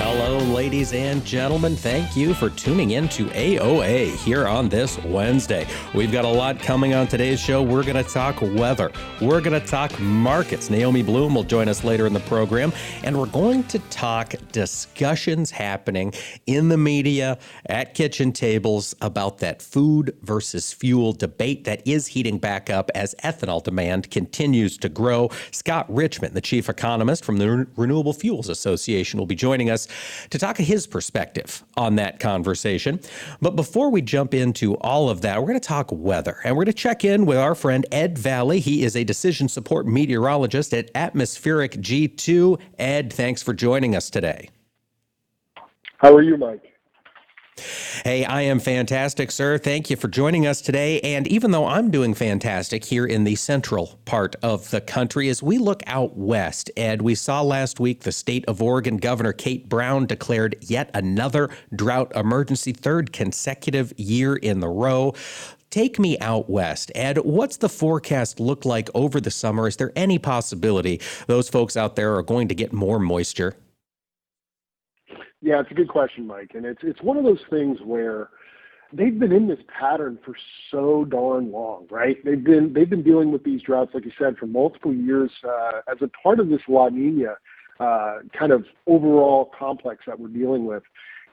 Hello, ladies and gentlemen. Thank you for tuning in to AOA here on this Wednesday. We've got a lot coming on today's show. We're going to talk weather, we're going to talk markets. Naomi Blohm will join us later in the program, and we're going to talk discussions happening in the media, at kitchen tables about that food versus fuel debate that is heating back up as ethanol demand continues to grow. Scott Richman, the chief economist from the Renewable Fuels Association, will be joining us to talk his perspective on that conversation. But before we jump into all of that, we're going to talk weather and we're going to check in with our friend Ed Vallee. He is a decision support meteorologist at Atmospheric G2. Ed, thanks for joining us today. How are you, Mike? Hey, I am fantastic, sir. Thank you for joining us today. And even though I'm doing fantastic here in the central part of the country, as we look out west, Ed, we saw last week the state of Oregon Governor Kate Brown declared yet another drought emergency, third consecutive year in the row. Take me out west. Ed, what's the forecast look like over the summer? Is there any possibility those folks out there are going to get more moisture? Yeah, it's a good question, Mike, and it's it's one of those things where they've been in this pattern for so darn long, right? They've been they've been dealing with these droughts, like you said, for multiple years uh, as a part of this La Nina uh, kind of overall complex that we're dealing with.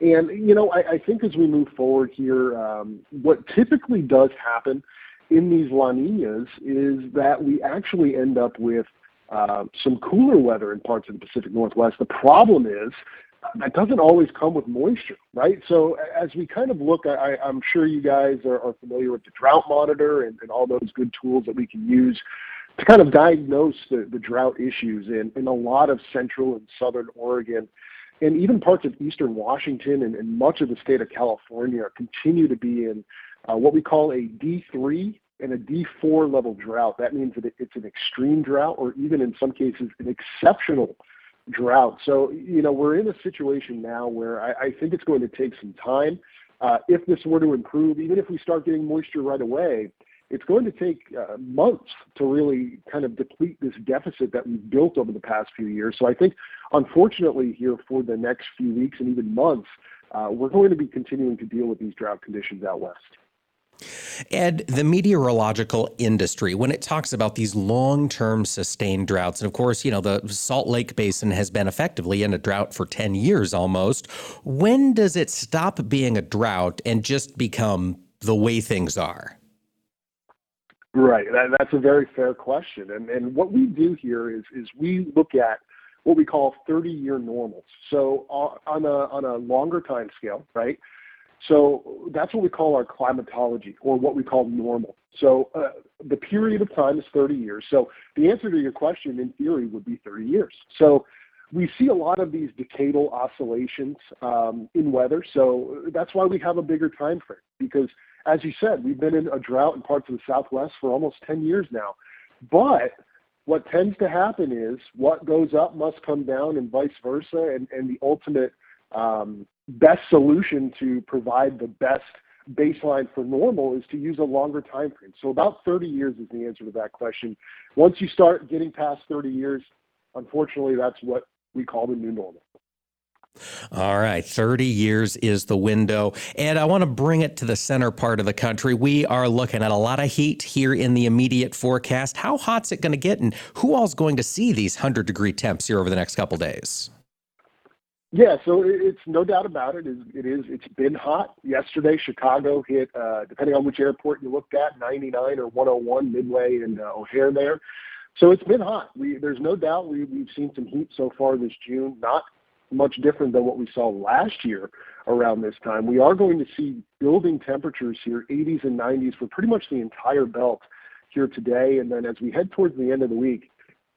And you know, I, I think as we move forward here, um, what typically does happen in these La Ninas is that we actually end up with uh, some cooler weather in parts of the Pacific Northwest. The problem is that doesn't always come with moisture, right? So as we kind of look, I, I'm sure you guys are, are familiar with the drought monitor and, and all those good tools that we can use to kind of diagnose the, the drought issues in, in a lot of central and southern Oregon and even parts of eastern Washington and, and much of the state of California continue to be in uh, what we call a D3 and a D4 level drought. That means that it's an extreme drought or even in some cases an exceptional drought. So, you know, we're in a situation now where I, I think it's going to take some time. Uh, if this were to improve, even if we start getting moisture right away, it's going to take uh, months to really kind of deplete this deficit that we've built over the past few years. So I think, unfortunately, here for the next few weeks and even months, uh, we're going to be continuing to deal with these drought conditions out west. Ed, the meteorological industry, when it talks about these long term sustained droughts, and of course, you know, the Salt Lake Basin has been effectively in a drought for 10 years almost. When does it stop being a drought and just become the way things are? Right. That, that's a very fair question. And, and what we do here is, is we look at what we call 30 year normals. So uh, on a, on a longer time scale, right? So that's what we call our climatology, or what we call normal. So uh, the period of time is 30 years. So the answer to your question, in theory, would be 30 years. So we see a lot of these decadal oscillations um, in weather. So that's why we have a bigger time frame, because as you said, we've been in a drought in parts of the Southwest for almost 10 years now. But what tends to happen is what goes up must come down, and vice versa. And, and the ultimate um, best solution to provide the best baseline for normal is to use a longer time frame. So about 30 years is the answer to that question. Once you start getting past 30 years, unfortunately, that's what we call the new normal. All right, 30 years is the window. And I want to bring it to the center part of the country. We are looking at a lot of heat here in the immediate forecast. How hot's it going to get, and who all's going to see these 100 degree temps here over the next couple days? Yeah, so it's no doubt about it. It is. It's been hot. Yesterday, Chicago hit, uh, depending on which airport you looked at, 99 or 101 Midway and uh, O'Hare there. So it's been hot. We, there's no doubt we, we've seen some heat so far this June. Not much different than what we saw last year around this time. We are going to see building temperatures here, 80s and 90s for pretty much the entire belt here today. And then as we head towards the end of the week,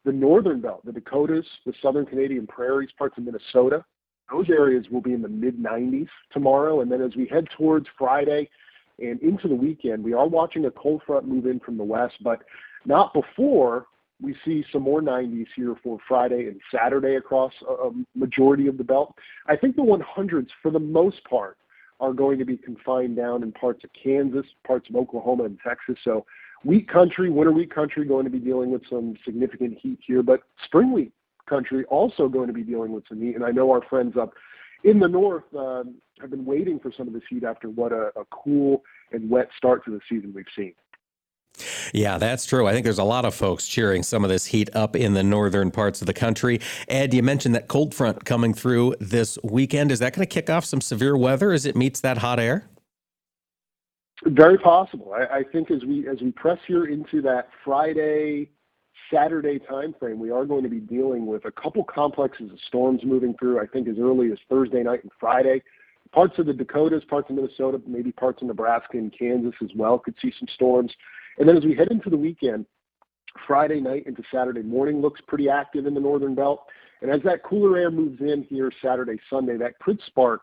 the northern belt, the Dakotas, the southern Canadian prairies, parts of Minnesota, those areas will be in the mid 90s tomorrow. And then as we head towards Friday and into the weekend, we are watching a cold front move in from the west, but not before we see some more 90s here for Friday and Saturday across a majority of the belt. I think the 100s, for the most part, are going to be confined down in parts of Kansas, parts of Oklahoma, and Texas. So, wheat country, winter wheat country, going to be dealing with some significant heat here, but spring wheat country also going to be dealing with some heat. And I know our friends up in the north uh, have been waiting for some of this heat after what a, a cool and wet start to the season we've seen. Yeah, that's true. I think there's a lot of folks cheering some of this heat up in the northern parts of the country. Ed, you mentioned that cold front coming through this weekend. Is that going to kick off some severe weather as it meets that hot air? Very possible. I, I think as we as we press here into that Friday, Saturday timeframe, we are going to be dealing with a couple complexes of storms moving through. I think as early as Thursday night and Friday. Parts of the Dakotas, parts of Minnesota, maybe parts of Nebraska and Kansas as well could see some storms. And then as we head into the weekend, Friday night into Saturday morning looks pretty active in the northern belt. And as that cooler air moves in here Saturday, Sunday, that could spark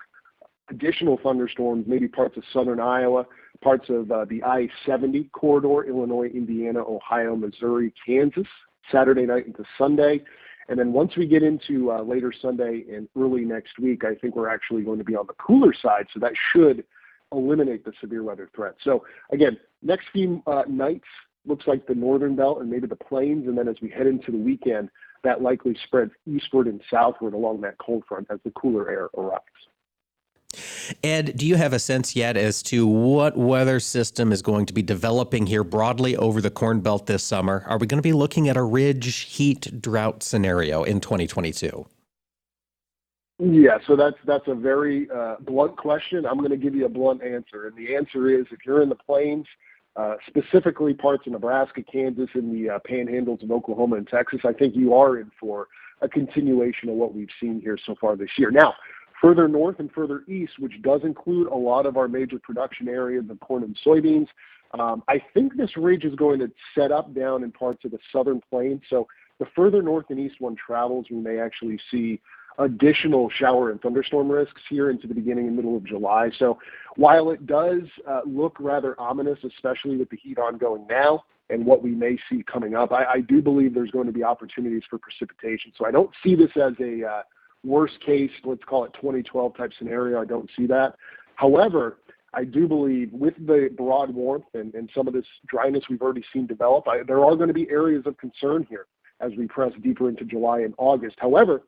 additional thunderstorms, maybe parts of southern Iowa, parts of uh, the I 70 corridor, Illinois, Indiana, Ohio, Missouri, Kansas, Saturday night into Sunday. And then once we get into uh, later Sunday and early next week, I think we're actually going to be on the cooler side. So that should eliminate the severe weather threat. So again, next few uh, nights looks like the northern belt and maybe the plains. And then as we head into the weekend, that likely spreads eastward and southward along that cold front as the cooler air arrives. Ed, do you have a sense yet as to what weather system is going to be developing here broadly over the Corn Belt this summer? Are we going to be looking at a ridge heat drought scenario in 2022? Yeah, so that's that's a very uh, blunt question. I'm going to give you a blunt answer, and the answer is if you're in the plains, uh, specifically parts of Nebraska, Kansas, and the uh, panhandles of Oklahoma and Texas, I think you are in for a continuation of what we've seen here so far this year. Now, Further north and further east, which does include a lot of our major production areas of corn and soybeans, um, I think this ridge is going to set up down in parts of the southern plains. So the further north and east one travels, we may actually see additional shower and thunderstorm risks here into the beginning and middle of July. So while it does uh, look rather ominous, especially with the heat ongoing now and what we may see coming up, I, I do believe there's going to be opportunities for precipitation. So I don't see this as a uh, worst case, let's call it 2012 type scenario. I don't see that. However, I do believe with the broad warmth and, and some of this dryness we've already seen develop, I, there are going to be areas of concern here as we press deeper into July and August. However,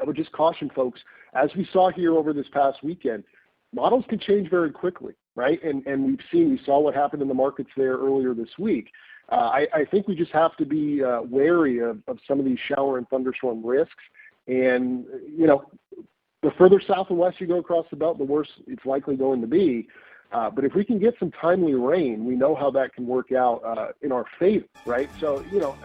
I would just caution folks, as we saw here over this past weekend, models can change very quickly, right? And and we've seen, we saw what happened in the markets there earlier this week. Uh, I, I think we just have to be uh, wary of, of some of these shower and thunderstorm risks and, you know, the further south and west you go across the belt, the worse it's likely going to be. Uh, but if we can get some timely rain, we know how that can work out uh, in our favor, right? So, you know,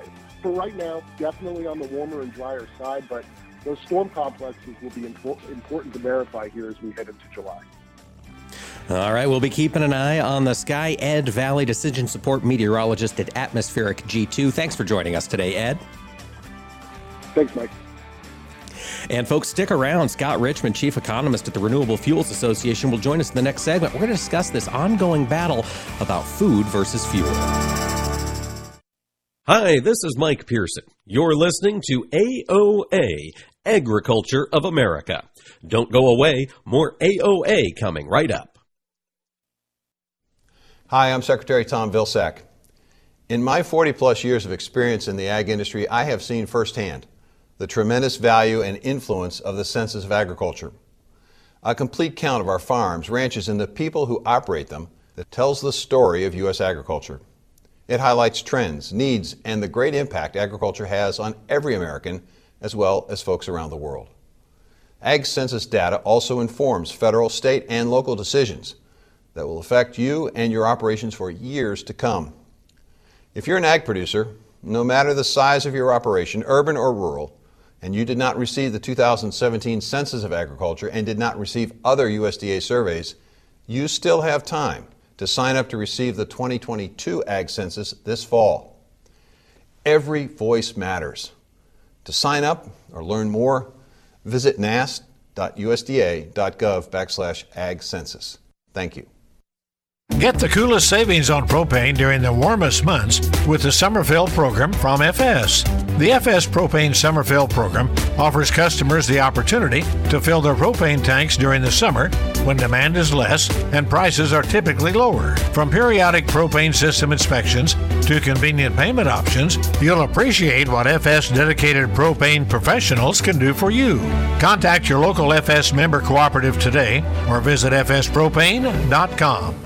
for right now, definitely on the warmer and drier side, but those storm complexes will be impo- important to verify here as we head into July. All right, we'll be keeping an eye on the sky. Ed Vallee decision support meteorologist at Atmospheric G2. Thanks for joining us today, Ed. Thanks, Mike. And folks, stick around. Scott Richman, chief economist at the Renewable Fuels Association, will join us in the next segment. We're going to discuss this ongoing battle about food versus fuel. Hi, this is Mike Pearson. You're listening to AOA, Agriculture of America. Don't go away, more AOA coming right up. Hi, I'm Secretary Tom Vilsack. In my 40 plus years of experience in the ag industry, I have seen firsthand the tremendous value and influence of the Census of Agriculture. A complete count of our farms, ranches, and the people who operate them that tells the story of U.S. agriculture. It highlights trends, needs, and the great impact agriculture has on every American as well as folks around the world. Ag Census data also informs federal, state, and local decisions that will affect you and your operations for years to come. If you're an ag producer, no matter the size of your operation, urban or rural, and you did not receive the 2017 Census of Agriculture and did not receive other USDA surveys, you still have time to sign up to receive the 2022 Ag Census this fall. Every voice matters. To sign up or learn more, visit nass.gov www.usda.gov backslash ag census. Thank you. Get the coolest savings on propane during the warmest months with the Summer Fill program from FS. The FS Propane Summer Fill program offers customers the opportunity to fill their propane tanks during the summer when demand is less and prices are typically lower. From periodic propane system inspections to convenient payment options, you'll appreciate what FS dedicated propane professionals can do for you. Contact your local FS member cooperative today or visit fspropane.com.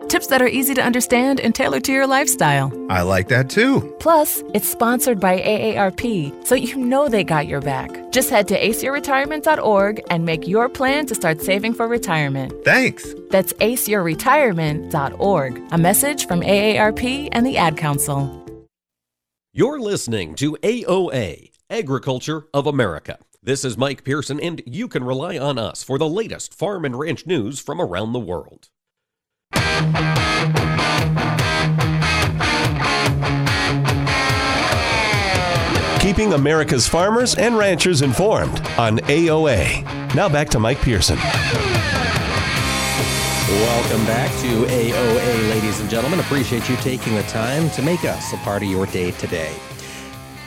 Tips that are easy to understand and tailored to your lifestyle. I like that too. Plus, it's sponsored by AARP, so you know they got your back. Just head to aceyourretirement.org and make your plan to start saving for retirement. Thanks. That's aceyourretirement.org. A message from AARP and the Ad Council. You're listening to AOA, Agriculture of America. This is Mike Pearson, and you can rely on us for the latest farm and ranch news from around the world. Keeping America's farmers and ranchers informed on AOA. Now back to Mike Pearson. Welcome back to AOA, ladies and gentlemen. Appreciate you taking the time to make us a part of your day today.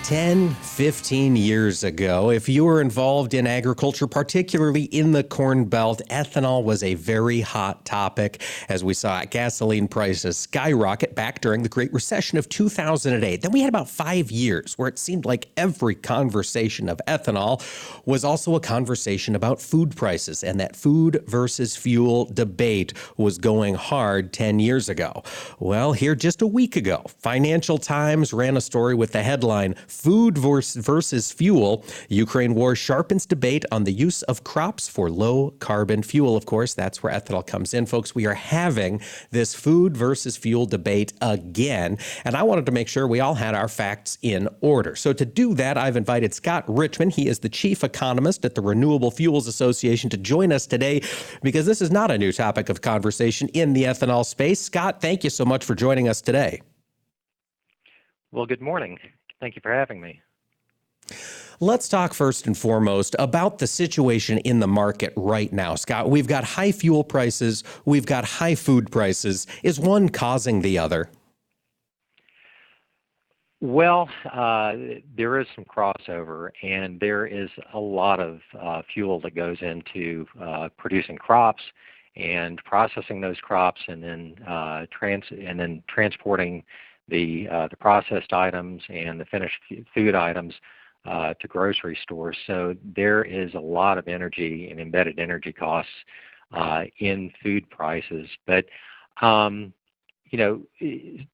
10, 15 years ago, if you were involved in agriculture, particularly in the Corn Belt, ethanol was a very hot topic as we saw gasoline prices skyrocket back during the Great Recession of 2008. Then we had about five years where it seemed like every conversation of ethanol was also a conversation about food prices, and that food versus fuel debate was going hard 10 years ago. Well, here just a week ago, Financial Times ran a story with the headline Food versus Fuel. Ukraine war sharpens debate on the use of crops for low carbon fuel. Of course, that's where ethanol comes in, folks. We are having this food versus fuel debate again. And I wanted to make sure we all had our facts in order. So to do that, I've invited Scott Richman. He is the chief economist at the Renewable Fuels Association to join us today because this is not a new topic of conversation in the ethanol space. Scott, thank you so much for joining us today. Well, good morning. Thank you for having me. Let's talk first and foremost about the situation in the market right now. Scott, we've got high fuel prices, we've got high food prices. Is one causing the other? Well, uh, there is some crossover, and there is a lot of uh, fuel that goes into uh, producing crops and processing those crops, and then uh, trans and then transporting the uh, the processed items and the finished food items uh, to grocery stores. So there is a lot of energy and embedded energy costs uh, in food prices. But um, you know,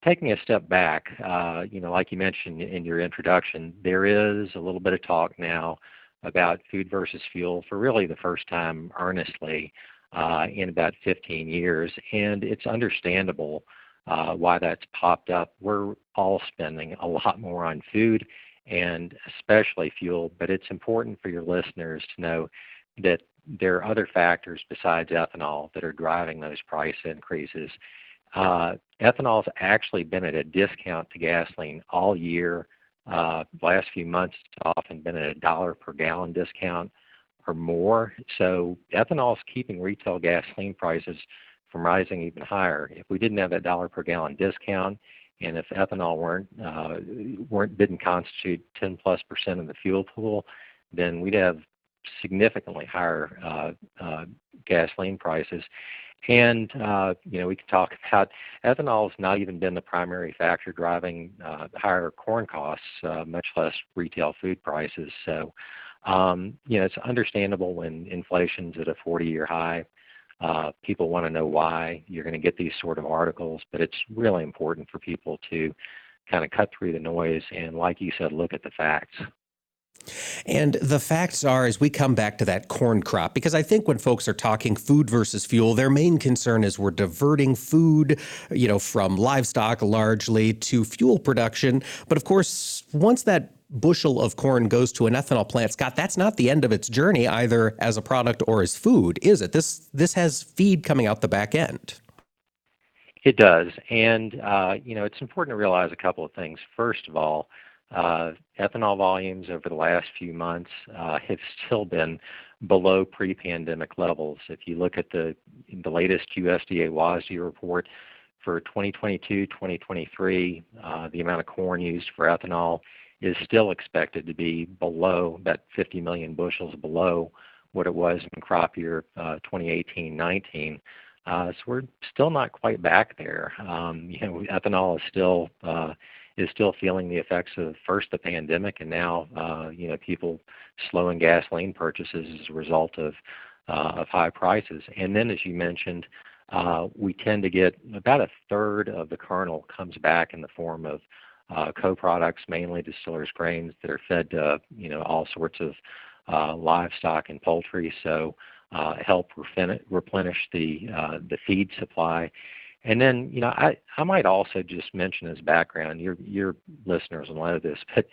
taking a step back, uh, you know, like you mentioned in your introduction, there is a little bit of talk now about food versus fuel for really the first time earnestly uh, in about 15 years, and it's understandable uh, why that's popped up. We're all spending a lot more on food and especially fuel, but it's important for your listeners to know that there are other factors besides ethanol that are driving those price increases. Uh, ethanol has actually been at a discount to gasoline all year. Uh, last few months, it's often been at a dollar per gallon discount or more. So ethanol is keeping retail gasoline prices from rising even higher. If we didn't have that dollar per gallon discount, and if ethanol weren't uh, weren't didn't constitute 10 plus percent of the fuel pool, then we'd have significantly higher uh, uh, gasoline prices. And uh, you know, we can talk about ethanol has not even been the primary factor driving uh, higher corn costs, uh, much less retail food prices. So, um, you know, it's understandable when inflation's at a 40-year high. Uh, people want to know why. You're going to get these sort of articles, but it's really important for people to kind of cut through the noise and, like you said, look at the facts. And the facts are, as we come back to that corn crop, because I think when folks are talking food versus fuel, their main concern is we're diverting food, you know, from livestock largely to fuel production. But of course, once that bushel of corn goes to an ethanol plant, Scott, that's not the end of its journey either as a product or as food, is it? This this has feed coming out the back end. It does, and uh, you know it's important to realize a couple of things. First of all, uh, ethanol volumes over the last few months uh, have still been below pre-pandemic levels. If you look at the the latest USDA WASDE report for 2022, 2023, uh, the amount of corn used for ethanol is still expected to be below that 50 million bushels below what it was in crop year 2018-19. Uh, uh, so we're still not quite back there. Um, you know, ethanol is still uh, is still feeling the effects of first the pandemic and now you know people slowing gasoline purchases as a result of of high prices. And then, as you mentioned, we tend to get about a third of the kernel comes back in the form of uh, co-products, mainly distillers grains that are fed to you know all sorts of uh, livestock and poultry. So uh, help replenish the uh, the feed supply. And then, you know, I, I might also just mention as background, your your listeners will know this, but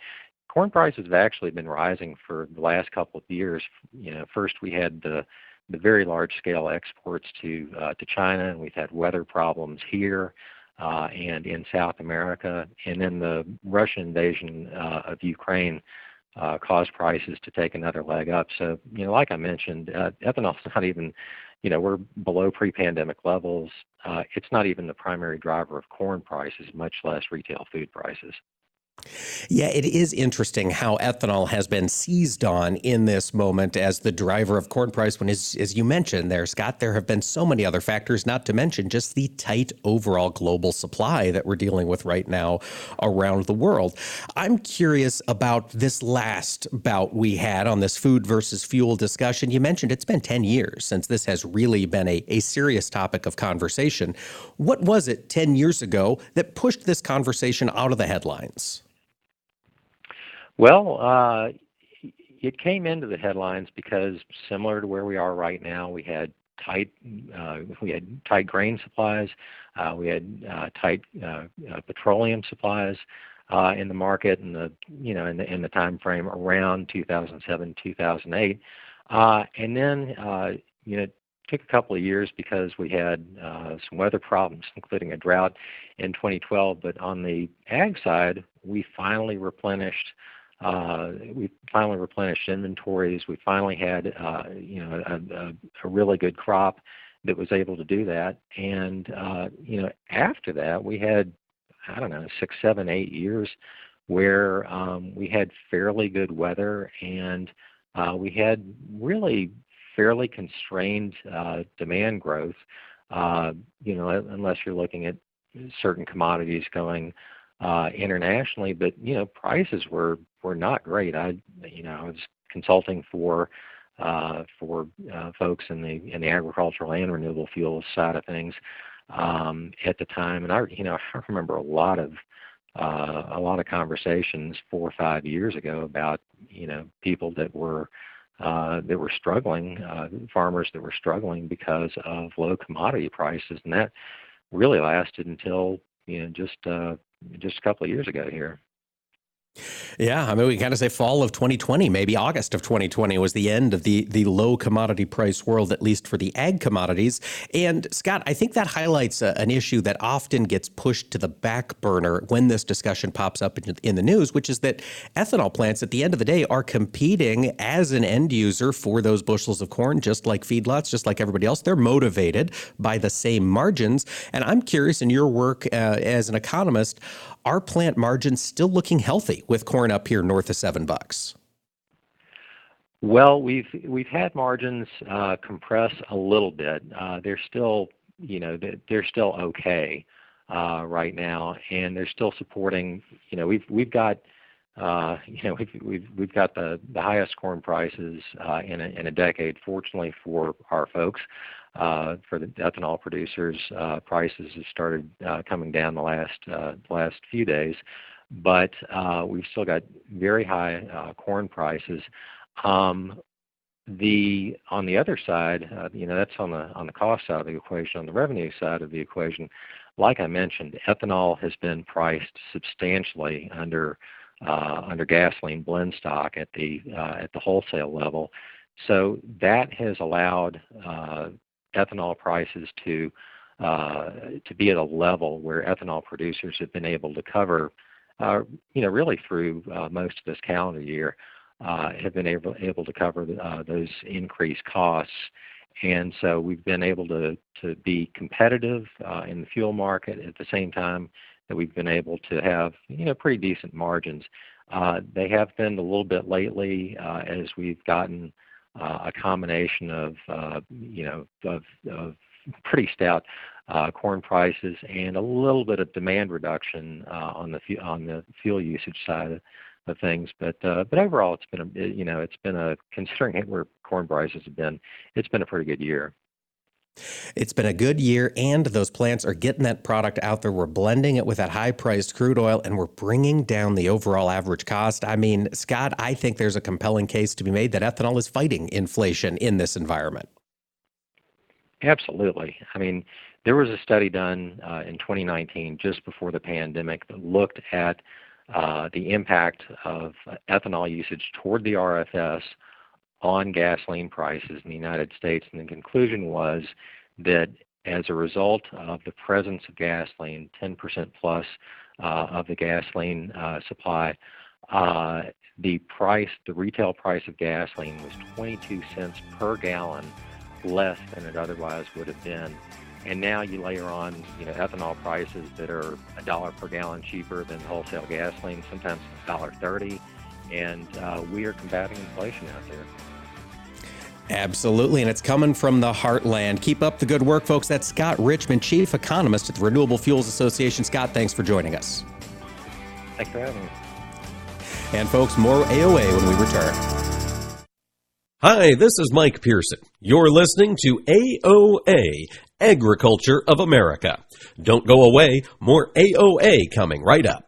corn prices have actually been rising for the last couple of years. You know, first we had the the very large scale exports to uh, to China, and we've had weather problems here and in South America, and then the Russian invasion uh, of Ukraine uh, caused prices to take another leg up. So, you know, like I mentioned, uh, ethanol is not even you know, we're below pre-pandemic levels. Uh, it's not even the primary driver of corn prices, much less retail food prices. Yeah, it is interesting how ethanol has been seized on in this moment as the driver of corn price. When, as, as you mentioned there, Scott, there have been so many other factors, not to mention just the tight overall global supply that we're dealing with right now around the world. I'm curious about this last bout we had on this food versus fuel discussion. You mentioned it's been 10 years since this has really been a, a serious topic of conversation. What was it 10 years ago that pushed this conversation out of the headlines? Well, uh, it came into the headlines because similar to where we are right now, we had tight uh, we had tight grain supplies, uh, we had uh, tight uh, uh, petroleum supplies uh, in the market in the you know in the in the time frame around 2007 2008, uh, and then you know it took a couple of years because we had some weather problems, including a drought in 2012. But on the ag side, we finally replenished uh, we finally replenished inventories. We finally had, uh, you know, a, a, a, really good crop that was able to do that. And uh, you know, after that, we had, I don't know, six, seven, eight years where um, we had fairly good weather and uh, we had really fairly constrained uh, demand growth. Uh, you know, unless you're looking at certain commodities going internationally, but you know prices were were not great. I you know I was consulting for uh, for uh, folks in the in the agricultural and renewable fuels side of things um, at the time, and I you know I remember a lot of uh, a lot of conversations four or five years ago about you know people that were uh, that were struggling, uh, farmers that were struggling because of low commodity prices, and that really lasted until you know just uh, just a couple of years ago here. Yeah, I mean, we kind of say fall of 2020, maybe August of 2020 was the end of the the low commodity price world, at least for the ag commodities. And Scott, I think that highlights a, an issue that often gets pushed to the back burner when this discussion pops up in, in the news, which is that ethanol plants, at the end of the day, are competing as an end user for those bushels of corn, just like feedlots, just like everybody else. They're motivated by the same margins. And I'm curious, in your work uh, as an economist, are plant margins still looking healthy with corn up here north of seven bucks? Well, we've we've had margins uh, compress a little bit. Uh, they're still, you know, they're still okay uh, right now, and they're still supporting. You know, we've we've got, uh, you know, we've we've we've got the the highest corn prices uh, in a in a decade. Fortunately for our folks, for the ethanol producers, uh, prices have started uh, coming down the last last few days, but we've still got very high corn prices. Um, the on the other side, you know, that's on the on the cost side of the equation. On the revenue side of the equation, like I mentioned, ethanol has been priced substantially under under gasoline blend stock at the at the wholesale level. So that has allowed uh, ethanol prices to uh, to be at a level where ethanol producers have been able to cover, uh, you know, really through uh, most of this calendar year, uh, have been able able to cover uh, those increased costs, and so we've been able to to be competitive uh, in the fuel market at the same time that we've been able to have you know pretty decent margins. they have been a little bit lately as we've gotten a combination of uh, you know of, of pretty stout uh, corn prices and a little bit of demand reduction uh, on the on the fuel usage side of things. But uh, but overall, it's been a you know it's been a considering where corn prices have been, it's been a pretty good year. It's been a good year, and those plants are getting that product out there. We're blending it with that high priced crude oil, and we're bringing down the overall average cost. I mean, Scott, I think there's a compelling case to be made that ethanol is fighting inflation in this environment. Absolutely. I mean, there was a study done uh, in 2019, just before the pandemic, that looked at uh, the impact of ethanol usage toward the RFS on gasoline prices in the United States, and the conclusion was that as a result of the presence of gasoline, 10% plus uh, of the gasoline uh, supply, uh, the price, the retail price of gasoline was 22 cents per gallon less than it otherwise would have been. And now you layer on, you know, ethanol prices that are a dollar per gallon cheaper than wholesale gasoline, sometimes a dollar thirty, and uh, we are combating inflation out there. Absolutely, and it's coming from the heartland. Keep up the good work, folks. That's Scott Richman, Chief Economist at the Renewable Fuels Association. Scott, thanks for joining us. Thanks for having me. And, folks, more AOA when we return. Hi, this is Mike Pearson. You're listening to AOA, Agriculture of America. Don't go away, more AOA coming right up.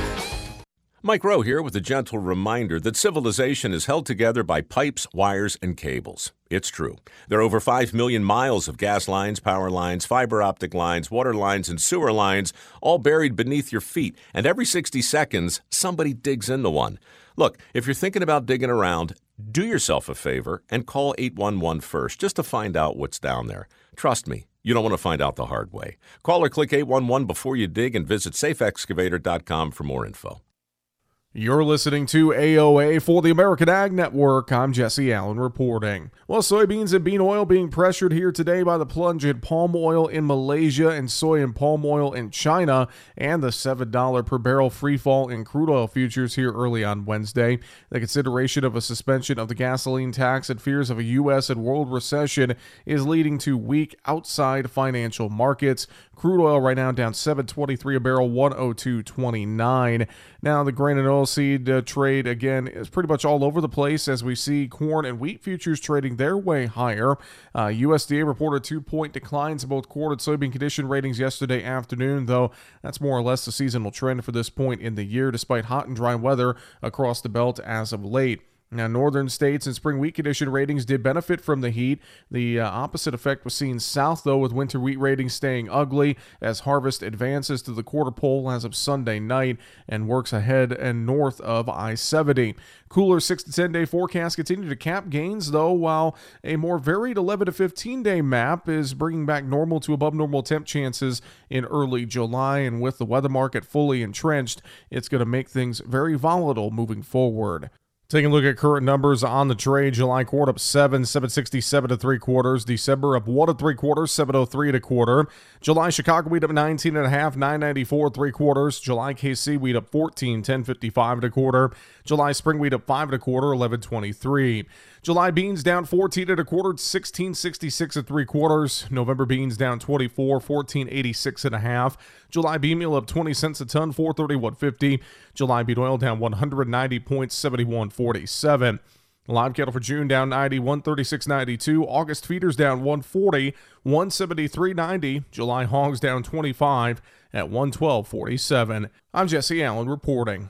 Mike Rowe here with a gentle reminder that civilization is held together by pipes, wires, and cables. It's true. There are over 5 million miles of gas lines, power lines, fiber optic lines, water lines, and sewer lines, all buried beneath your feet. And every 60 seconds, somebody digs into one. Look, if you're thinking about digging around, do yourself a favor and call 811 first just to find out what's down there. Trust me, you don't want to find out the hard way. Call or click 811 before you dig and visit safeexcavator.com for more info. You're listening to AOA for the American Ag Network. I'm Jesse Allen reporting. Well, soybeans and bean oil being pressured here today by the plunge in palm oil in Malaysia and soy and palm oil in China, and the $7 per barrel free fall in crude oil futures here early on Wednesday. The consideration of a suspension of the gasoline tax and fears of a U.S. and world recession is leading to weak outside financial markets. Crude oil right now down 723 a barrel, 102.29. Now the grain and oil oilseed uh, trade again is pretty much all over the place as we see corn and wheat futures trading their way higher. Uh, USDA reported two point declines in both corn and soybean condition ratings yesterday afternoon, though that's more or less the seasonal trend for this point in the year, despite hot and dry weather across the belt as of late. Now, northern states and spring wheat condition ratings did benefit from the heat. The uh, opposite effect was seen south, though, with winter wheat ratings staying ugly as harvest advances to the quarter pole as of Sunday night and works ahead and north of I 70. Cooler 6 to 10 day forecast continue to cap gains, though, while a more varied 11 to 15 day map is bringing back normal to above normal temp chances in early July. And with the weather market fully entrenched, it's going to make things very volatile moving forward. Taking a look at current numbers on the trade, July quarter up seven, seven sixty seven to three quarters. December up one to three quarters, seven oh three to quarter. July Chicago wheat up nineteen and a half, nine ninety four three quarters. July KC wheat up 14, 10 55 to quarter. July spring wheat up five and a quarter, eleven twenty three. July beans down 14 and a quarter, 1666 at three quarters. November beans down 24, 1486 and a half. July bean meal up 20 cents a ton, 431.50. July bean oil down 190.7147. Live cattle for June down 90, 136.92. August feeders down 140, 173.90. July hogs down 25 at 112.47. I'm Jesse Allen reporting.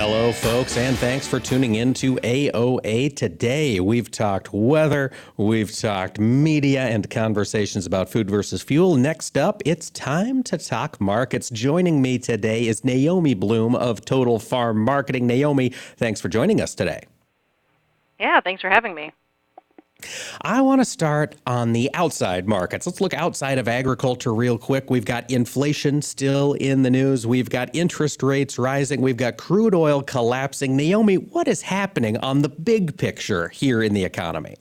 Hello, folks, and thanks for tuning in to AOA today. We've talked weather, we've talked media and conversations about food versus fuel. Next up, it's time to talk markets. Joining me today is Naomi Blohm of Total Farm Marketing. Naomi, thanks for joining us today. Yeah, thanks for having me. I want to start on the outside markets. Let's look outside of agriculture real quick. We've got inflation still in the news. We've got interest rates rising. We've got crude oil collapsing. Naomi, what is happening on the big picture here in the economy?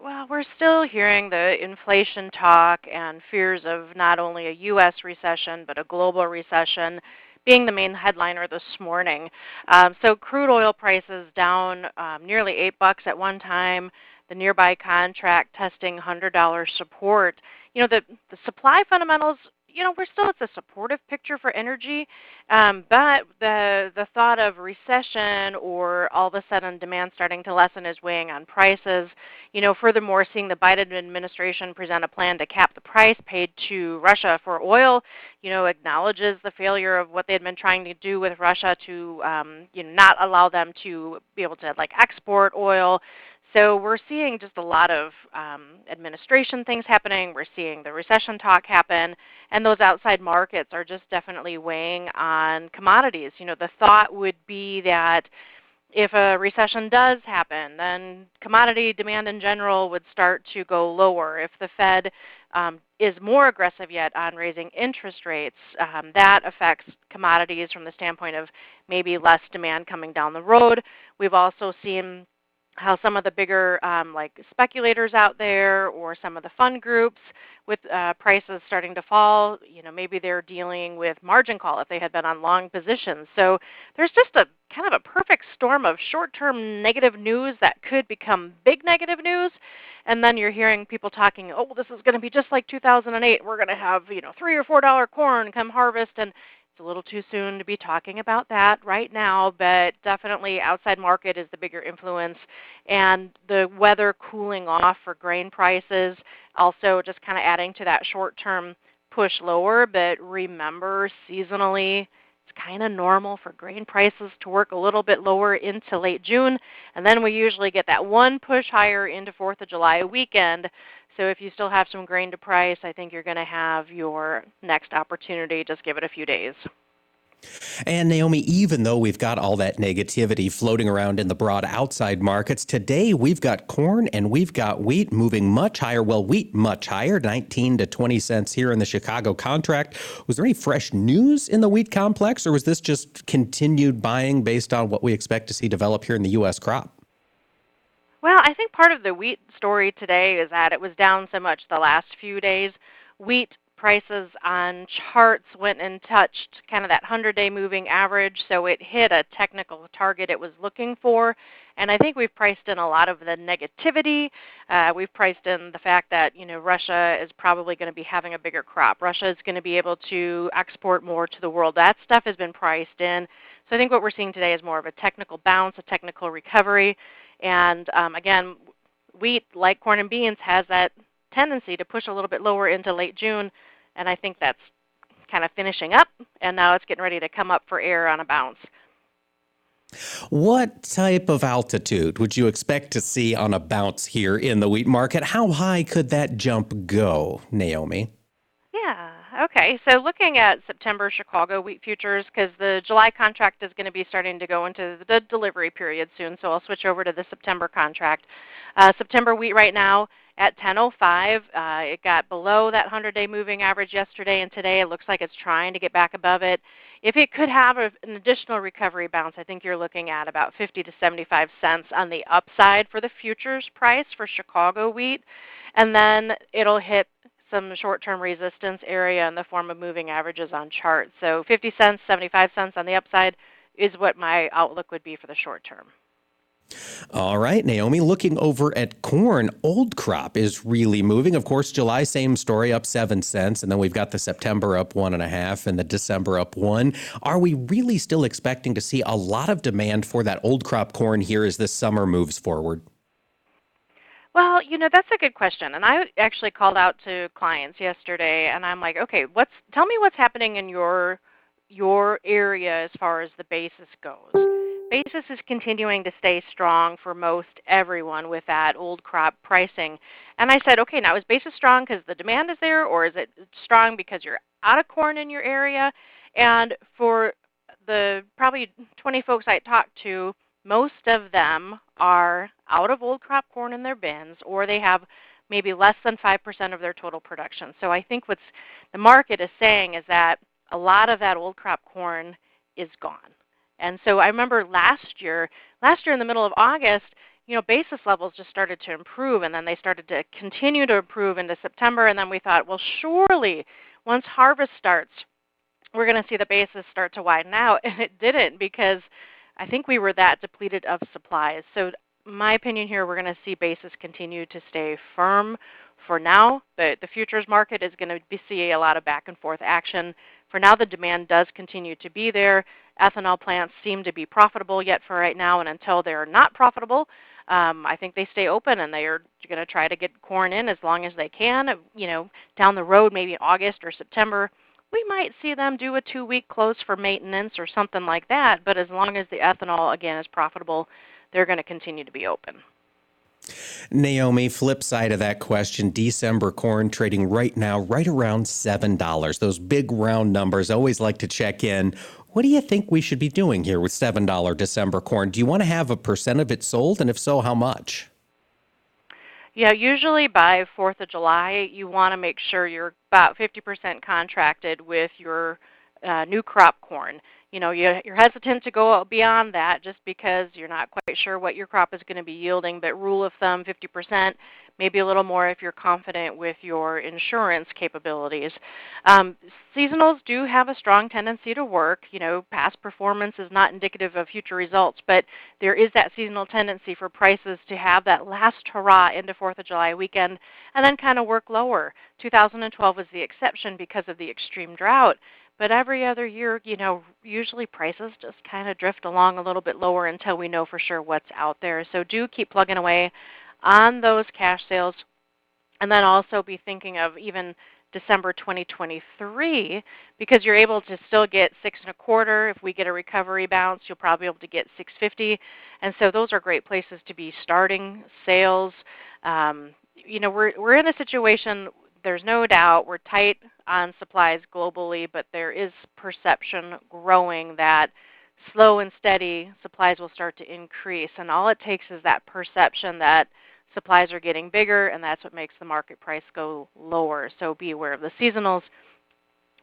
Well, we're still hearing the inflation talk and fears of not only a U.S. recession, but a global recession being the main headliner this morning. Um, so crude oil prices down um, nearly eight bucks at one time. The nearby contract testing $100 support. You know the the supply fundamentals. You know we're still it's a supportive picture for energy, um, but the the thought of recession or all of a sudden demand starting to lessen is weighing on prices. You know, furthermore, seeing the Biden administration present a plan to cap the price paid to Russia for oil, you know, acknowledges the failure of what they had been trying to do with Russia to, um, you know, not allow them to be able to like export oil. So we're seeing just a lot of um, administration things happening. We're seeing the recession talk happen, and those outside markets are just definitely weighing on commodities. You know, the thought would be that if a recession does happen, then commodity demand in general would start to go lower. If the Fed um, is more aggressive yet on raising interest rates, um, that affects commodities from the standpoint of maybe less demand coming down the road. We've also seen how some of the bigger um, like speculators out there or some of the fund groups with uh, prices starting to fall, you know, maybe they're dealing with margin call if they had been on long positions. So there's just a kind of a perfect storm of short-term negative news that could become big negative news. And then you're hearing people talking, oh, this is going to be just like 2008. We're going to have, you know, three or four dollar corn come harvest, and it's a little too soon to be talking about that right now, but definitely outside market is the bigger influence. And the weather cooling off for grain prices, also just kind of adding to that short term push lower. But remember, seasonally, kind of normal for grain prices to work a little bit lower into late June. And then we usually get that one push higher into 4th of July weekend. So if you still have some grain to price, I think you're going to have your next opportunity. Just give it a few days. And Naomi, even though we've got all that negativity floating around in the broad outside markets, today we've got corn and we've got wheat moving much higher. Well, wheat much higher, 19 to 20 cents here in the Chicago contract. Was there any fresh news in the wheat complex, or was this just continued buying based on what we expect to see develop here in the U.S. crop? Well, I think part of the wheat story today is that it was down so much the last few days. Wheat prices on charts went and touched kind of that 100 day moving average, so it hit a technical target it was looking for. And I think we've priced in a lot of the negativity. Uh, we've priced in the fact that you know Russia is probably going to be having a bigger crop. Russia is going to be able to export more to the world. That stuff has been priced in. So I think what we're seeing today is more of a technical bounce, a technical recovery. And um, again, wheat, like corn and beans, has that tendency to push a little bit lower into late June, and I think that's kind of finishing up, and now it's getting ready to come up for air on a bounce. What type of altitude would you expect to see on a bounce here in the wheat market? How high could that jump go, Naomi? Yeah, okay. So looking at September Chicago wheat futures, because the July contract is going to be starting to go into the delivery period soon, so I'll switch over to the September contract. Uh, September wheat right now at 10.05. Uh, it got below that 100-day moving average yesterday, and today it looks like it's trying to get back above it. If it could have a, an additional recovery bounce, I think you're looking at about 50 to 75 cents on the upside for the futures price for Chicago wheat, and then it'll hit some short-term resistance area in the form of moving averages on charts. So 50 cents, 75 cents on the upside is what my outlook would be for the short term. All right, Naomi, looking over at corn, old crop is really moving. Of course, July, same story, up seven cents. And then we've got the September up one and a half and the December up one. Are we really still expecting to see a lot of demand for that old crop corn here as this summer moves forward? Well, you know, that's a good question. And I actually called out to clients yesterday and I'm like, okay, what's tell me what's happening in your your area as far as the basis goes basis is continuing to stay strong for most everyone with that old crop pricing. And I said, okay, now is basis strong because the demand is there, or is it strong because you're out of corn in your area? And for the probably 20 folks I talked to, most of them are out of old crop corn in their bins, or they have maybe less than 5% of their total production. So I think what the market is saying is that a lot of that old crop corn is gone. And so I remember last year, last year in the middle of August, you know, basis levels just started to improve, and then they started to continue to improve into September. And then we thought, well, surely once harvest starts, we're going to see the basis start to widen out, and it didn't because I think we were that depleted of supplies. So my opinion here, we're going to see basis continue to stay firm for now. The, the futures market is going to be, see a lot of back and forth action. For now, the demand does continue to be there ethanol plants seem to be profitable yet for right now, and until they're not profitable, um, I think they stay open and they are going to try to get corn in as long as they can. You know, down the road, maybe in August or September, we might see them do a two-week close for maintenance or something like that. But as long as the ethanol again is profitable, they're going to continue to be open. Naomi, flip side of that question December corn trading right now right around $7. Those big round numbers, always like to check in. What do you think we should be doing here with $7 December corn? Do you want to have a percent of it sold? And if so, how much? Yeah, usually by 4th of July, you want to make sure you're about 50% contracted with your uh, new crop corn. You know you, you're hesitant to go beyond that just because you're not quite sure what your crop is going to be yielding. But rule of thumb, 50%, maybe a little more if you're confident with your insurance capabilities. Um, seasonals do have a strong tendency to work. You know, past performance is not indicative of future results, but there is that seasonal tendency for prices to have that last hurrah into Fourth of July weekend and then kind of work lower. 2012 was the exception because of the extreme drought. But every other year, you know, usually prices just kind of drift along a little bit lower until we know for sure what's out there. So do keep plugging away on those cash sales. And then also be thinking of even December 2023 because you're able to still get six and a quarter. If we get a recovery bounce, you'll probably be able to get 650. And so those are great places to be starting sales. Um, you know, we're we're in a situation there's no doubt we're tight on supplies globally, but there is perception growing that slow and steady supplies will start to increase. And all it takes is that perception that supplies are getting bigger, and that's what makes the market price go lower. So be aware of the seasonals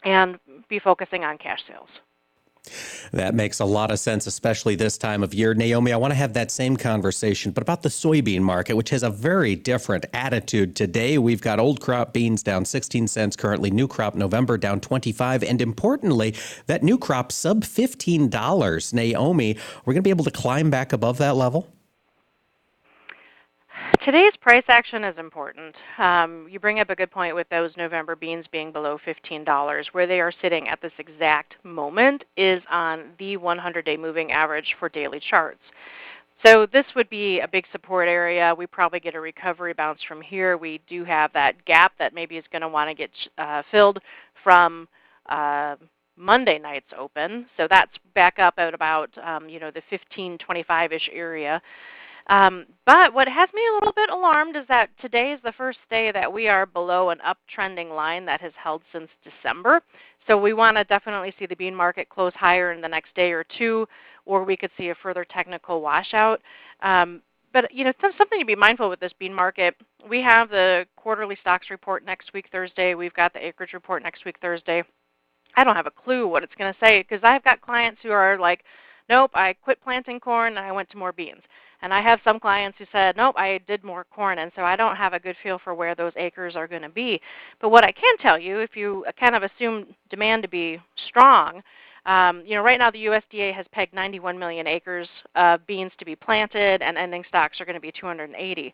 and be focusing on cash sales. That makes a lot of sense, especially this time of year. Naomi, I want to have that same conversation, but about the soybean market, which has a very different attitude today. We've got old crop beans down 16 cents currently, new crop November down 25, and importantly, that new crop sub $15. Naomi, we're going to be able to climb back above that level? Today's price action is important. Um, you bring up a good point with those November beans being below $15. Where they are sitting at this exact moment is on the 100 day moving average for daily charts. So this would be a big support area. We probably get a recovery bounce from here. We do have that gap that maybe is going to want to get uh, filled from uh, Monday night's open. So that's back up at about um, you know the 1525-ish area. Um, but what has me a little bit alarmed is that today is the first day that we are below an uptrending line that has held since December. So we want to definitely see the bean market close higher in the next day or two, or we could see a further technical washout. Um, but you know, something to be mindful with this bean market. We have the quarterly stocks report next week Thursday. We've got the acreage report next week Thursday. I don't have a clue what it's going to say because I've got clients who are like, "Nope, I quit planting corn and I went to more beans." And I have some clients who said, nope, I did more corn, and so I don't have a good feel for where those acres are going to be. But what I can tell you, if you kind of assume demand to be strong, um, you know, right now the USDA has pegged 91 million acres of beans to be planted, and ending stocks are going to be 280.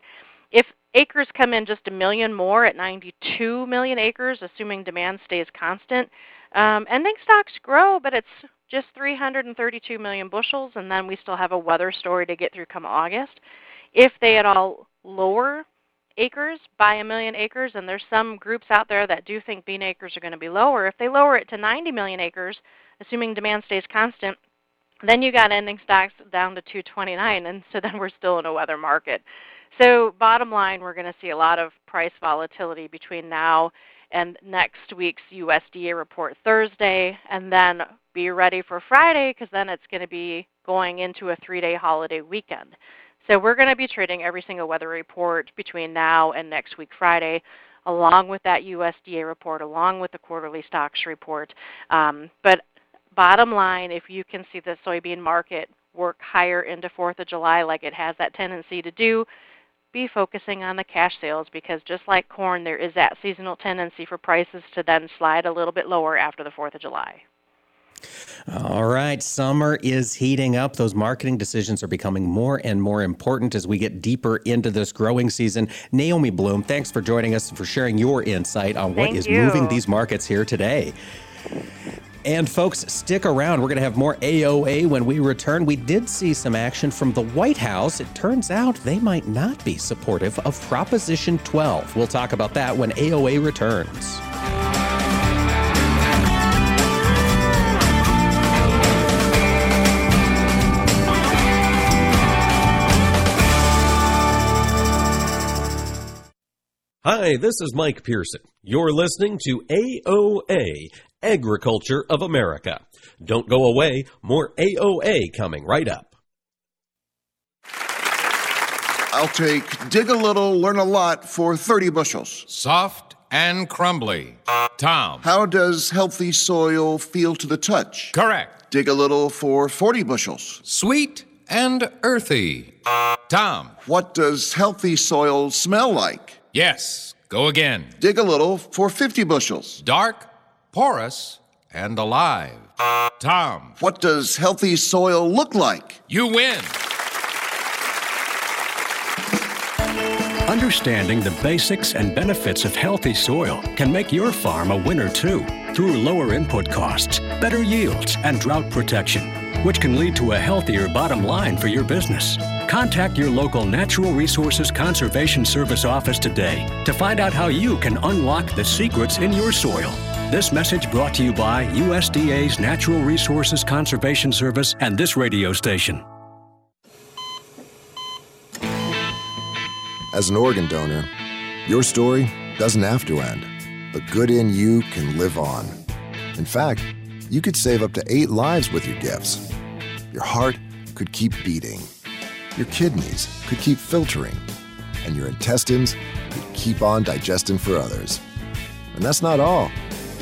If acres come in just a million more at 92 million acres, assuming demand stays constant, um, ending stocks grow, but it's just 332 million bushels, and then we still have a weather story to get through come August. If they at all lower acres by a million acres, and there's some groups out there that do think bean acres are going to be lower, if they lower it to 90 million acres, assuming demand stays constant, then you got ending stocks down to 229, and so then we're still in a weather market. So bottom line, we're going to see a lot of price volatility between now and next week's USDA report Thursday, and then be ready for Friday because then it's going to be going into a three-day holiday weekend. So we're going to be trading every single weather report between now and next week Friday, along with that USDA report, along with the quarterly stocks report. Um, but bottom line, if you can see the soybean market work higher into 4th of July like it has that tendency to do, be focusing on the cash sales because just like corn, there is that seasonal tendency for prices to then slide a little bit lower after the 4th of July. All right, summer is heating up. Those marketing decisions are becoming more and more important as we get deeper into this growing season. Naomi Blohm, thanks for joining us and for sharing your insight on what Thank is you. moving these markets here today. And folks, stick around. We're going to have more AOA when we return. We did see some action from the White House. It turns out they might not be supportive of Proposition 12. We'll talk about that when AOA returns. Hi, this is Mike Pearson. You're listening to AOA, Agriculture of America. Don't go away, more AOA coming right up. I'll take dig a little, learn a lot for 30 bushels. Soft and crumbly. Tom. How does healthy soil feel to the touch? Correct. dig a little for 40 bushels. Sweet and earthy. Tom. What does healthy soil smell like? Yes, go again. Dig a little for 50 bushels. Dark, porous, and alive. Tom. What does healthy soil look like? You win. Understanding the basics and benefits of healthy soil can make your farm a winner too, through lower input costs, better yields, and drought protection, which can lead to a healthier bottom line for your business. Contact your local Natural Resources Conservation Service office today to find out how you can unlock the secrets in your soil. This message brought to you by USDA's Natural Resources Conservation Service and this radio station. As an organ donor, your story doesn't have to end. The good in you can live on. In fact, you could save up to eight lives with your gifts. Your heart could keep beating. Your kidneys could keep filtering. And your intestines could keep on digesting for others. And that's not all.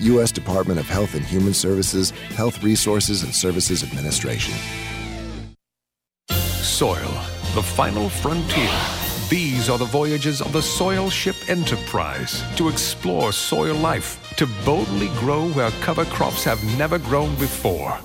U.S. Department of Health and Human Services, Health Resources and Services Administration. Soil, the final frontier. These are the voyages of the Soil Ship Enterprise to explore soil life, to boldly grow where cover crops have never grown before.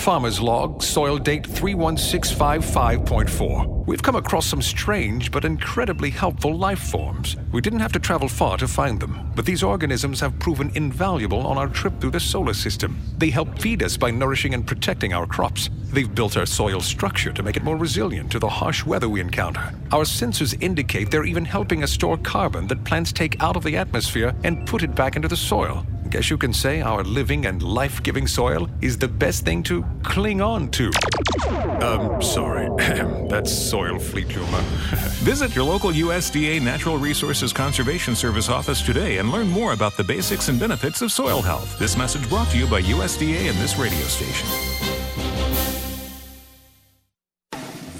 Farmer's Log, soil date 31655.4. We've come across some strange but incredibly helpful life forms. We didn't have to travel far to find them, but these organisms have proven invaluable on our trip through the solar system. They help feed us by nourishing and protecting our crops. They've built our soil structure to make it more resilient to the harsh weather we encounter. Our sensors indicate they're even helping us store carbon that plants take out of the atmosphere and put it back into the soil. Guess you can say our living and life giving soil is the best thing to cling on to. Um, sorry. That's soil fleet humor. Visit your local USDA Natural Resources Conservation Service office today and learn more about the basics and benefits of soil health. This message brought to you by USDA and this radio station.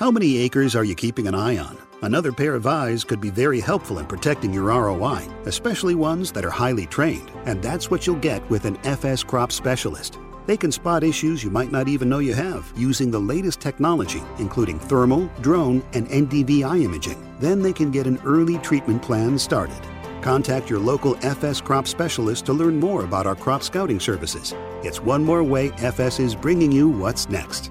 How many acres are you keeping an eye on? Another pair of eyes could be very helpful in protecting your ROI, especially ones that are highly trained. And that's what you'll get with an FS crop specialist. They can spot issues you might not even know you have using the latest technology, including thermal, drone, and NDVI imaging. Then they can get an early treatment plan started. Contact your local FS crop specialist to learn more about our crop scouting services. It's one more way FS is bringing you what's next.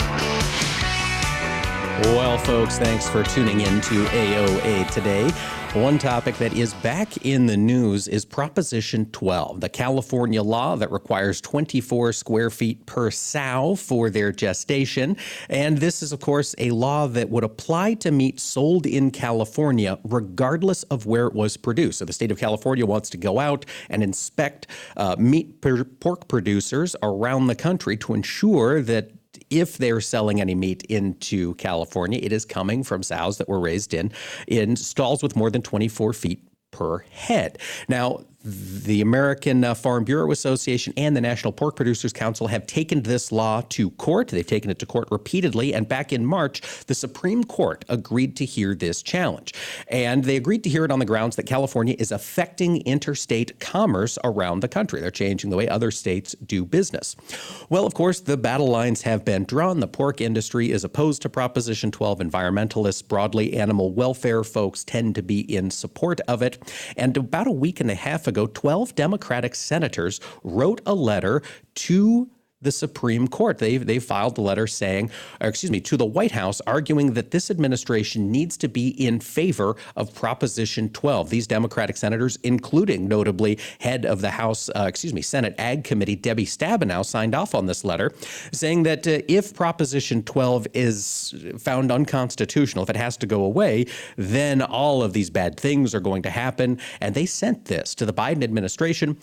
Well, folks, thanks for tuning in to AOA today. One topic that is back in the news is Proposition 12, the California law that requires 24 square feet per sow for their gestation. And this is, of course, a law that would apply to meat sold in California regardless of where it was produced. So the state of California wants to go out and inspect uh, meat per- pork producers around the country to ensure that if they're selling any meat into California, it is coming from sows that were raised in in stalls with more than 24 feet per head. Now, the American uh, Farm Bureau Association and the National Pork Producers Council have taken this law to court. They've taken it to court repeatedly. And back in March, the Supreme Court agreed to hear this challenge. And they agreed to hear it on the grounds that California is affecting interstate commerce around the country. They're changing the way other states do business. Well, of course, the battle lines have been drawn. The pork industry is opposed to Proposition 12. Environmentalists, broadly animal welfare folks, tend to be in support of it. And about a week and a half ago, 12 Democratic senators wrote a letter to the Supreme Court. They they filed a letter saying, excuse me, to the White House arguing that this administration needs to be in favor of Proposition 12. These Democratic senators, including notably head of the House, uh, excuse me, Senate Ag Committee Debbie Stabenow, signed off on this letter, saying that uh, if Proposition 12 is found unconstitutional, if it has to go away, then all of these bad things are going to happen. And they sent this to the Biden administration.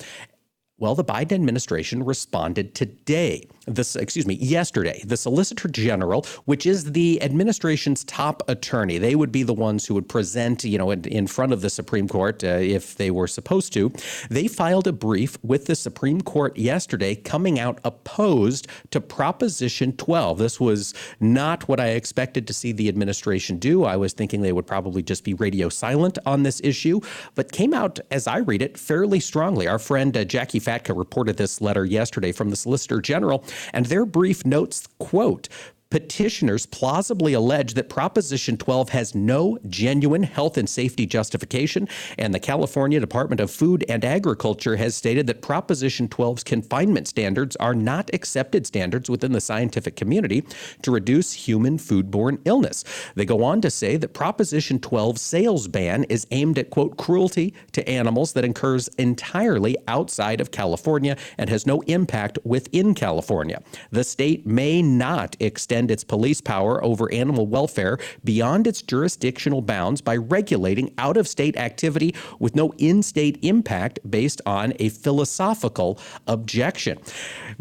Well, the Biden administration responded today this, excuse me, yesterday, the Solicitor General, which is the administration's top attorney, they would be the ones who would present, you know, in, in front of the Supreme Court uh, if they were supposed to. They filed a brief with the Supreme Court yesterday, coming out opposed to Proposition 12. This was not what I expected to see the administration do. I was thinking they would probably just be radio silent on this issue, but came out, as I read it, fairly strongly. Our friend uh, Jackie Fatka reported this letter yesterday from the Solicitor General and their brief notes, quote, petitioners plausibly allege that Proposition 12 has no genuine health and safety justification, and the California Department of Food and Agriculture has stated that Proposition 12's confinement standards are not accepted standards within the scientific community to reduce human foodborne illness. They go on to say that Proposition 12's sales ban is aimed at, quote, cruelty to animals that occurs entirely outside of California and has no impact within California. The state may not extend extend its police power over animal welfare beyond its jurisdictional bounds by regulating out of state activity with no in state impact based on a philosophical objection.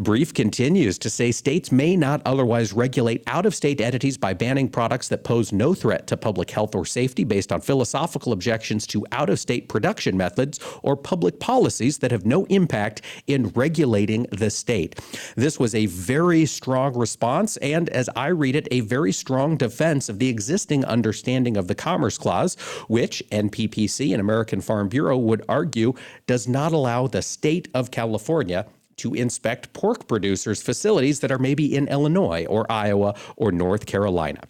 Brief continues to say states may not otherwise regulate out of state entities by banning products that pose no threat to public health or safety based on philosophical objections to out of state production methods or public policies that have no impact in regulating the state. This was a very strong response, and as I read it, a very strong defense of the existing understanding of the Commerce Clause, which NPPC and American Farm Bureau would argue does not allow the state of California to inspect pork producers' facilities that are maybe in Illinois or Iowa or North Carolina.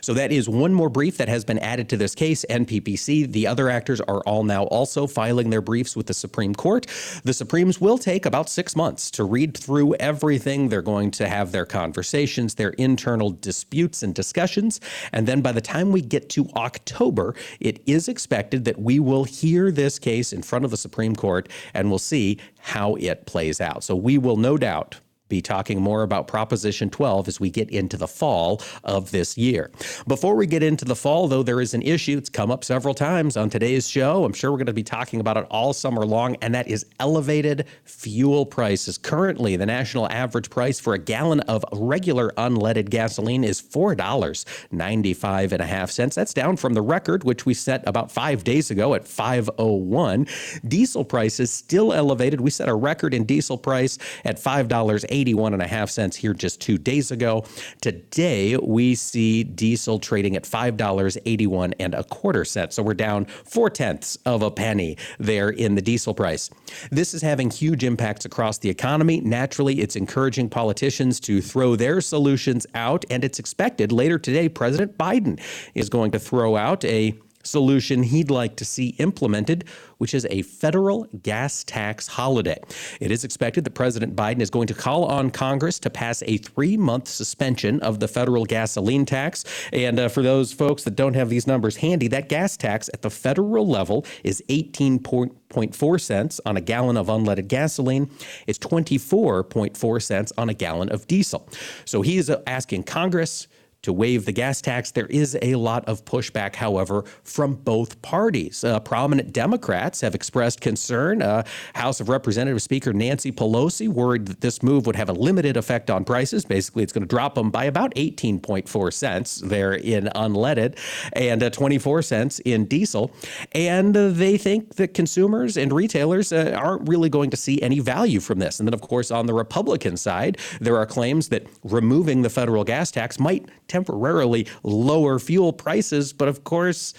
So that is one more brief that has been added to this case. NPPC, the other actors are all now also filing their briefs with the Supreme Court. The Supremes will take about six months to read through everything. They're going to have their conversations, their internal disputes and discussions. And then by the time we get to October, it is expected that we will hear this case in front of the Supreme Court and we'll see how it plays out. So we will no doubt be talking more about Proposition 12 as we get into the fall of this year. Before we get into the fall, though, there is an issue It's come up several times on today's show. I'm sure we're going to be talking about it all summer long, and that is elevated fuel prices. Currently, the national average price for a gallon of regular unleaded gasoline is $4.95 and a half cents. That's down from the record, which we set about five days ago at 501. Diesel prices still elevated. We set a record in diesel price at $5.80 81 and a half cents here just two days ago. Today, we see diesel trading at $5.81 and a quarter cent. So we're down four tenths of a penny there in the diesel price. This is having huge impacts across the economy. Naturally, it's encouraging politicians to throw their solutions out, and it's expected later today, President Biden is going to throw out a solution he'd like to see implemented, which is a federal gas tax holiday. It is expected that President Biden is going to call on Congress to pass a three month suspension of the federal gasoline tax. And uh, for those folks that don't have these numbers handy, that gas tax at the federal level is 18.4 cents on a gallon of unleaded gasoline. It's 24.4 cents on a gallon of diesel. So he is uh, asking Congress to waive the gas tax. There is a lot of pushback, however, from both parties. Uh, prominent Democrats have expressed concern. Uh, House of Representative Speaker Nancy Pelosi worried that this move would have a limited effect on prices. Basically, it's going to drop them by about 18.4 cents there in unleaded and uh, 24 cents in diesel. And uh, they think that consumers and retailers uh, aren't really going to see any value from this. And then, of course, on the Republican side, there are claims that removing the federal gas tax might temporarily lower fuel prices. But of course,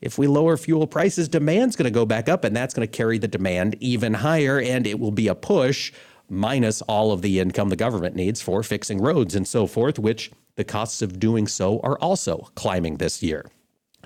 if we lower fuel prices, demand's going to go back up, and that's going to carry the demand even higher, and it will be a push minus all of the income the government needs for fixing roads and so forth, which the costs of doing so are also climbing this year.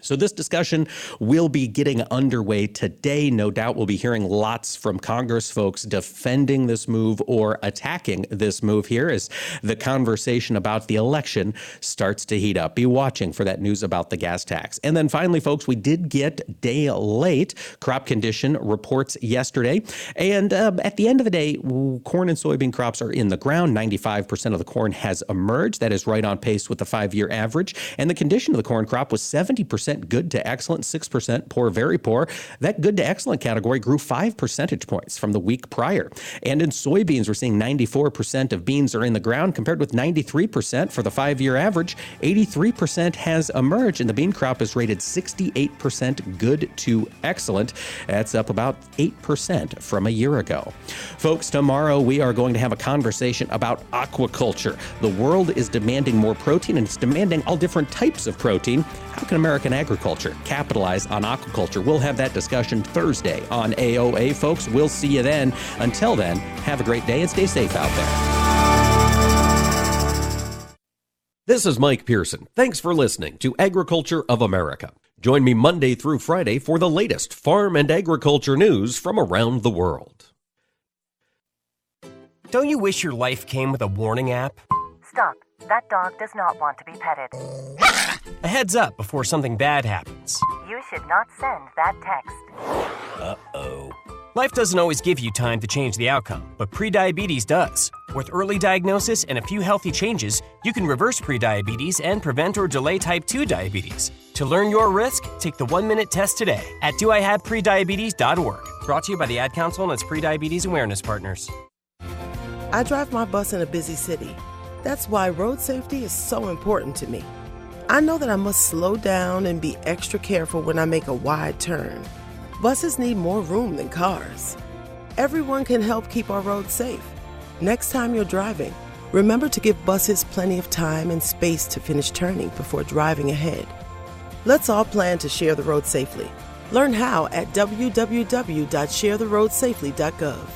So, this discussion will be getting underway today. No doubt we'll be hearing lots from Congress folks defending this move or attacking this move here as the conversation about the election starts to heat up. Be watching for that news about the gas tax. And then finally, folks, we did get day late crop condition reports yesterday. And um, at the end of the day, corn and soybean crops are in the ground. 95% of the corn has emerged. That is right on pace with the five year average. And the condition of the corn crop was 70% good to excellent, 6% poor, very poor. That good to excellent category grew five percentage points from the week prior. And in soybeans, we're seeing 94% of beans are in the ground compared with 93% for the five year average. 83% has emerged, and the bean crop is rated 68% good to excellent. That's up about 8% from a year ago. Folks, tomorrow we are going to have a conversation about aquaculture. The world is demanding more protein, and it's demanding all different types of protein. How can American agriculture capitalize on aquaculture? We'll have that discussion Thursday on AOA, folks. We'll see you then. Until then, have a great day and stay safe out there. This is Mike Pearson. Thanks for listening to Agriculture of America. Join me Monday through Friday for the latest farm and agriculture news from around the world. Don't you wish your life came with a warning app? Stop. That dog does not want to be petted. A heads up before something bad happens. You should not send that text. Uh oh. Life doesn't always give you time to change the outcome, but prediabetes does. With early diagnosis and a few healthy changes, you can reverse prediabetes and prevent or delay type 2 diabetes. To learn your risk, take the one minute test today at doihaveprediabetes.org. Brought to you by the Ad Council and its prediabetes awareness partners. I drive my bus in a busy city. That's why road safety is so important to me. I know that I must slow down and be extra careful when I make a wide turn. Buses need more room than cars. Everyone can help keep our roads safe. Next time you're driving, remember to give buses plenty of time and space to finish turning before driving ahead. Let's all plan to share the road safely. Learn how at www.sharetheroadsafely.gov.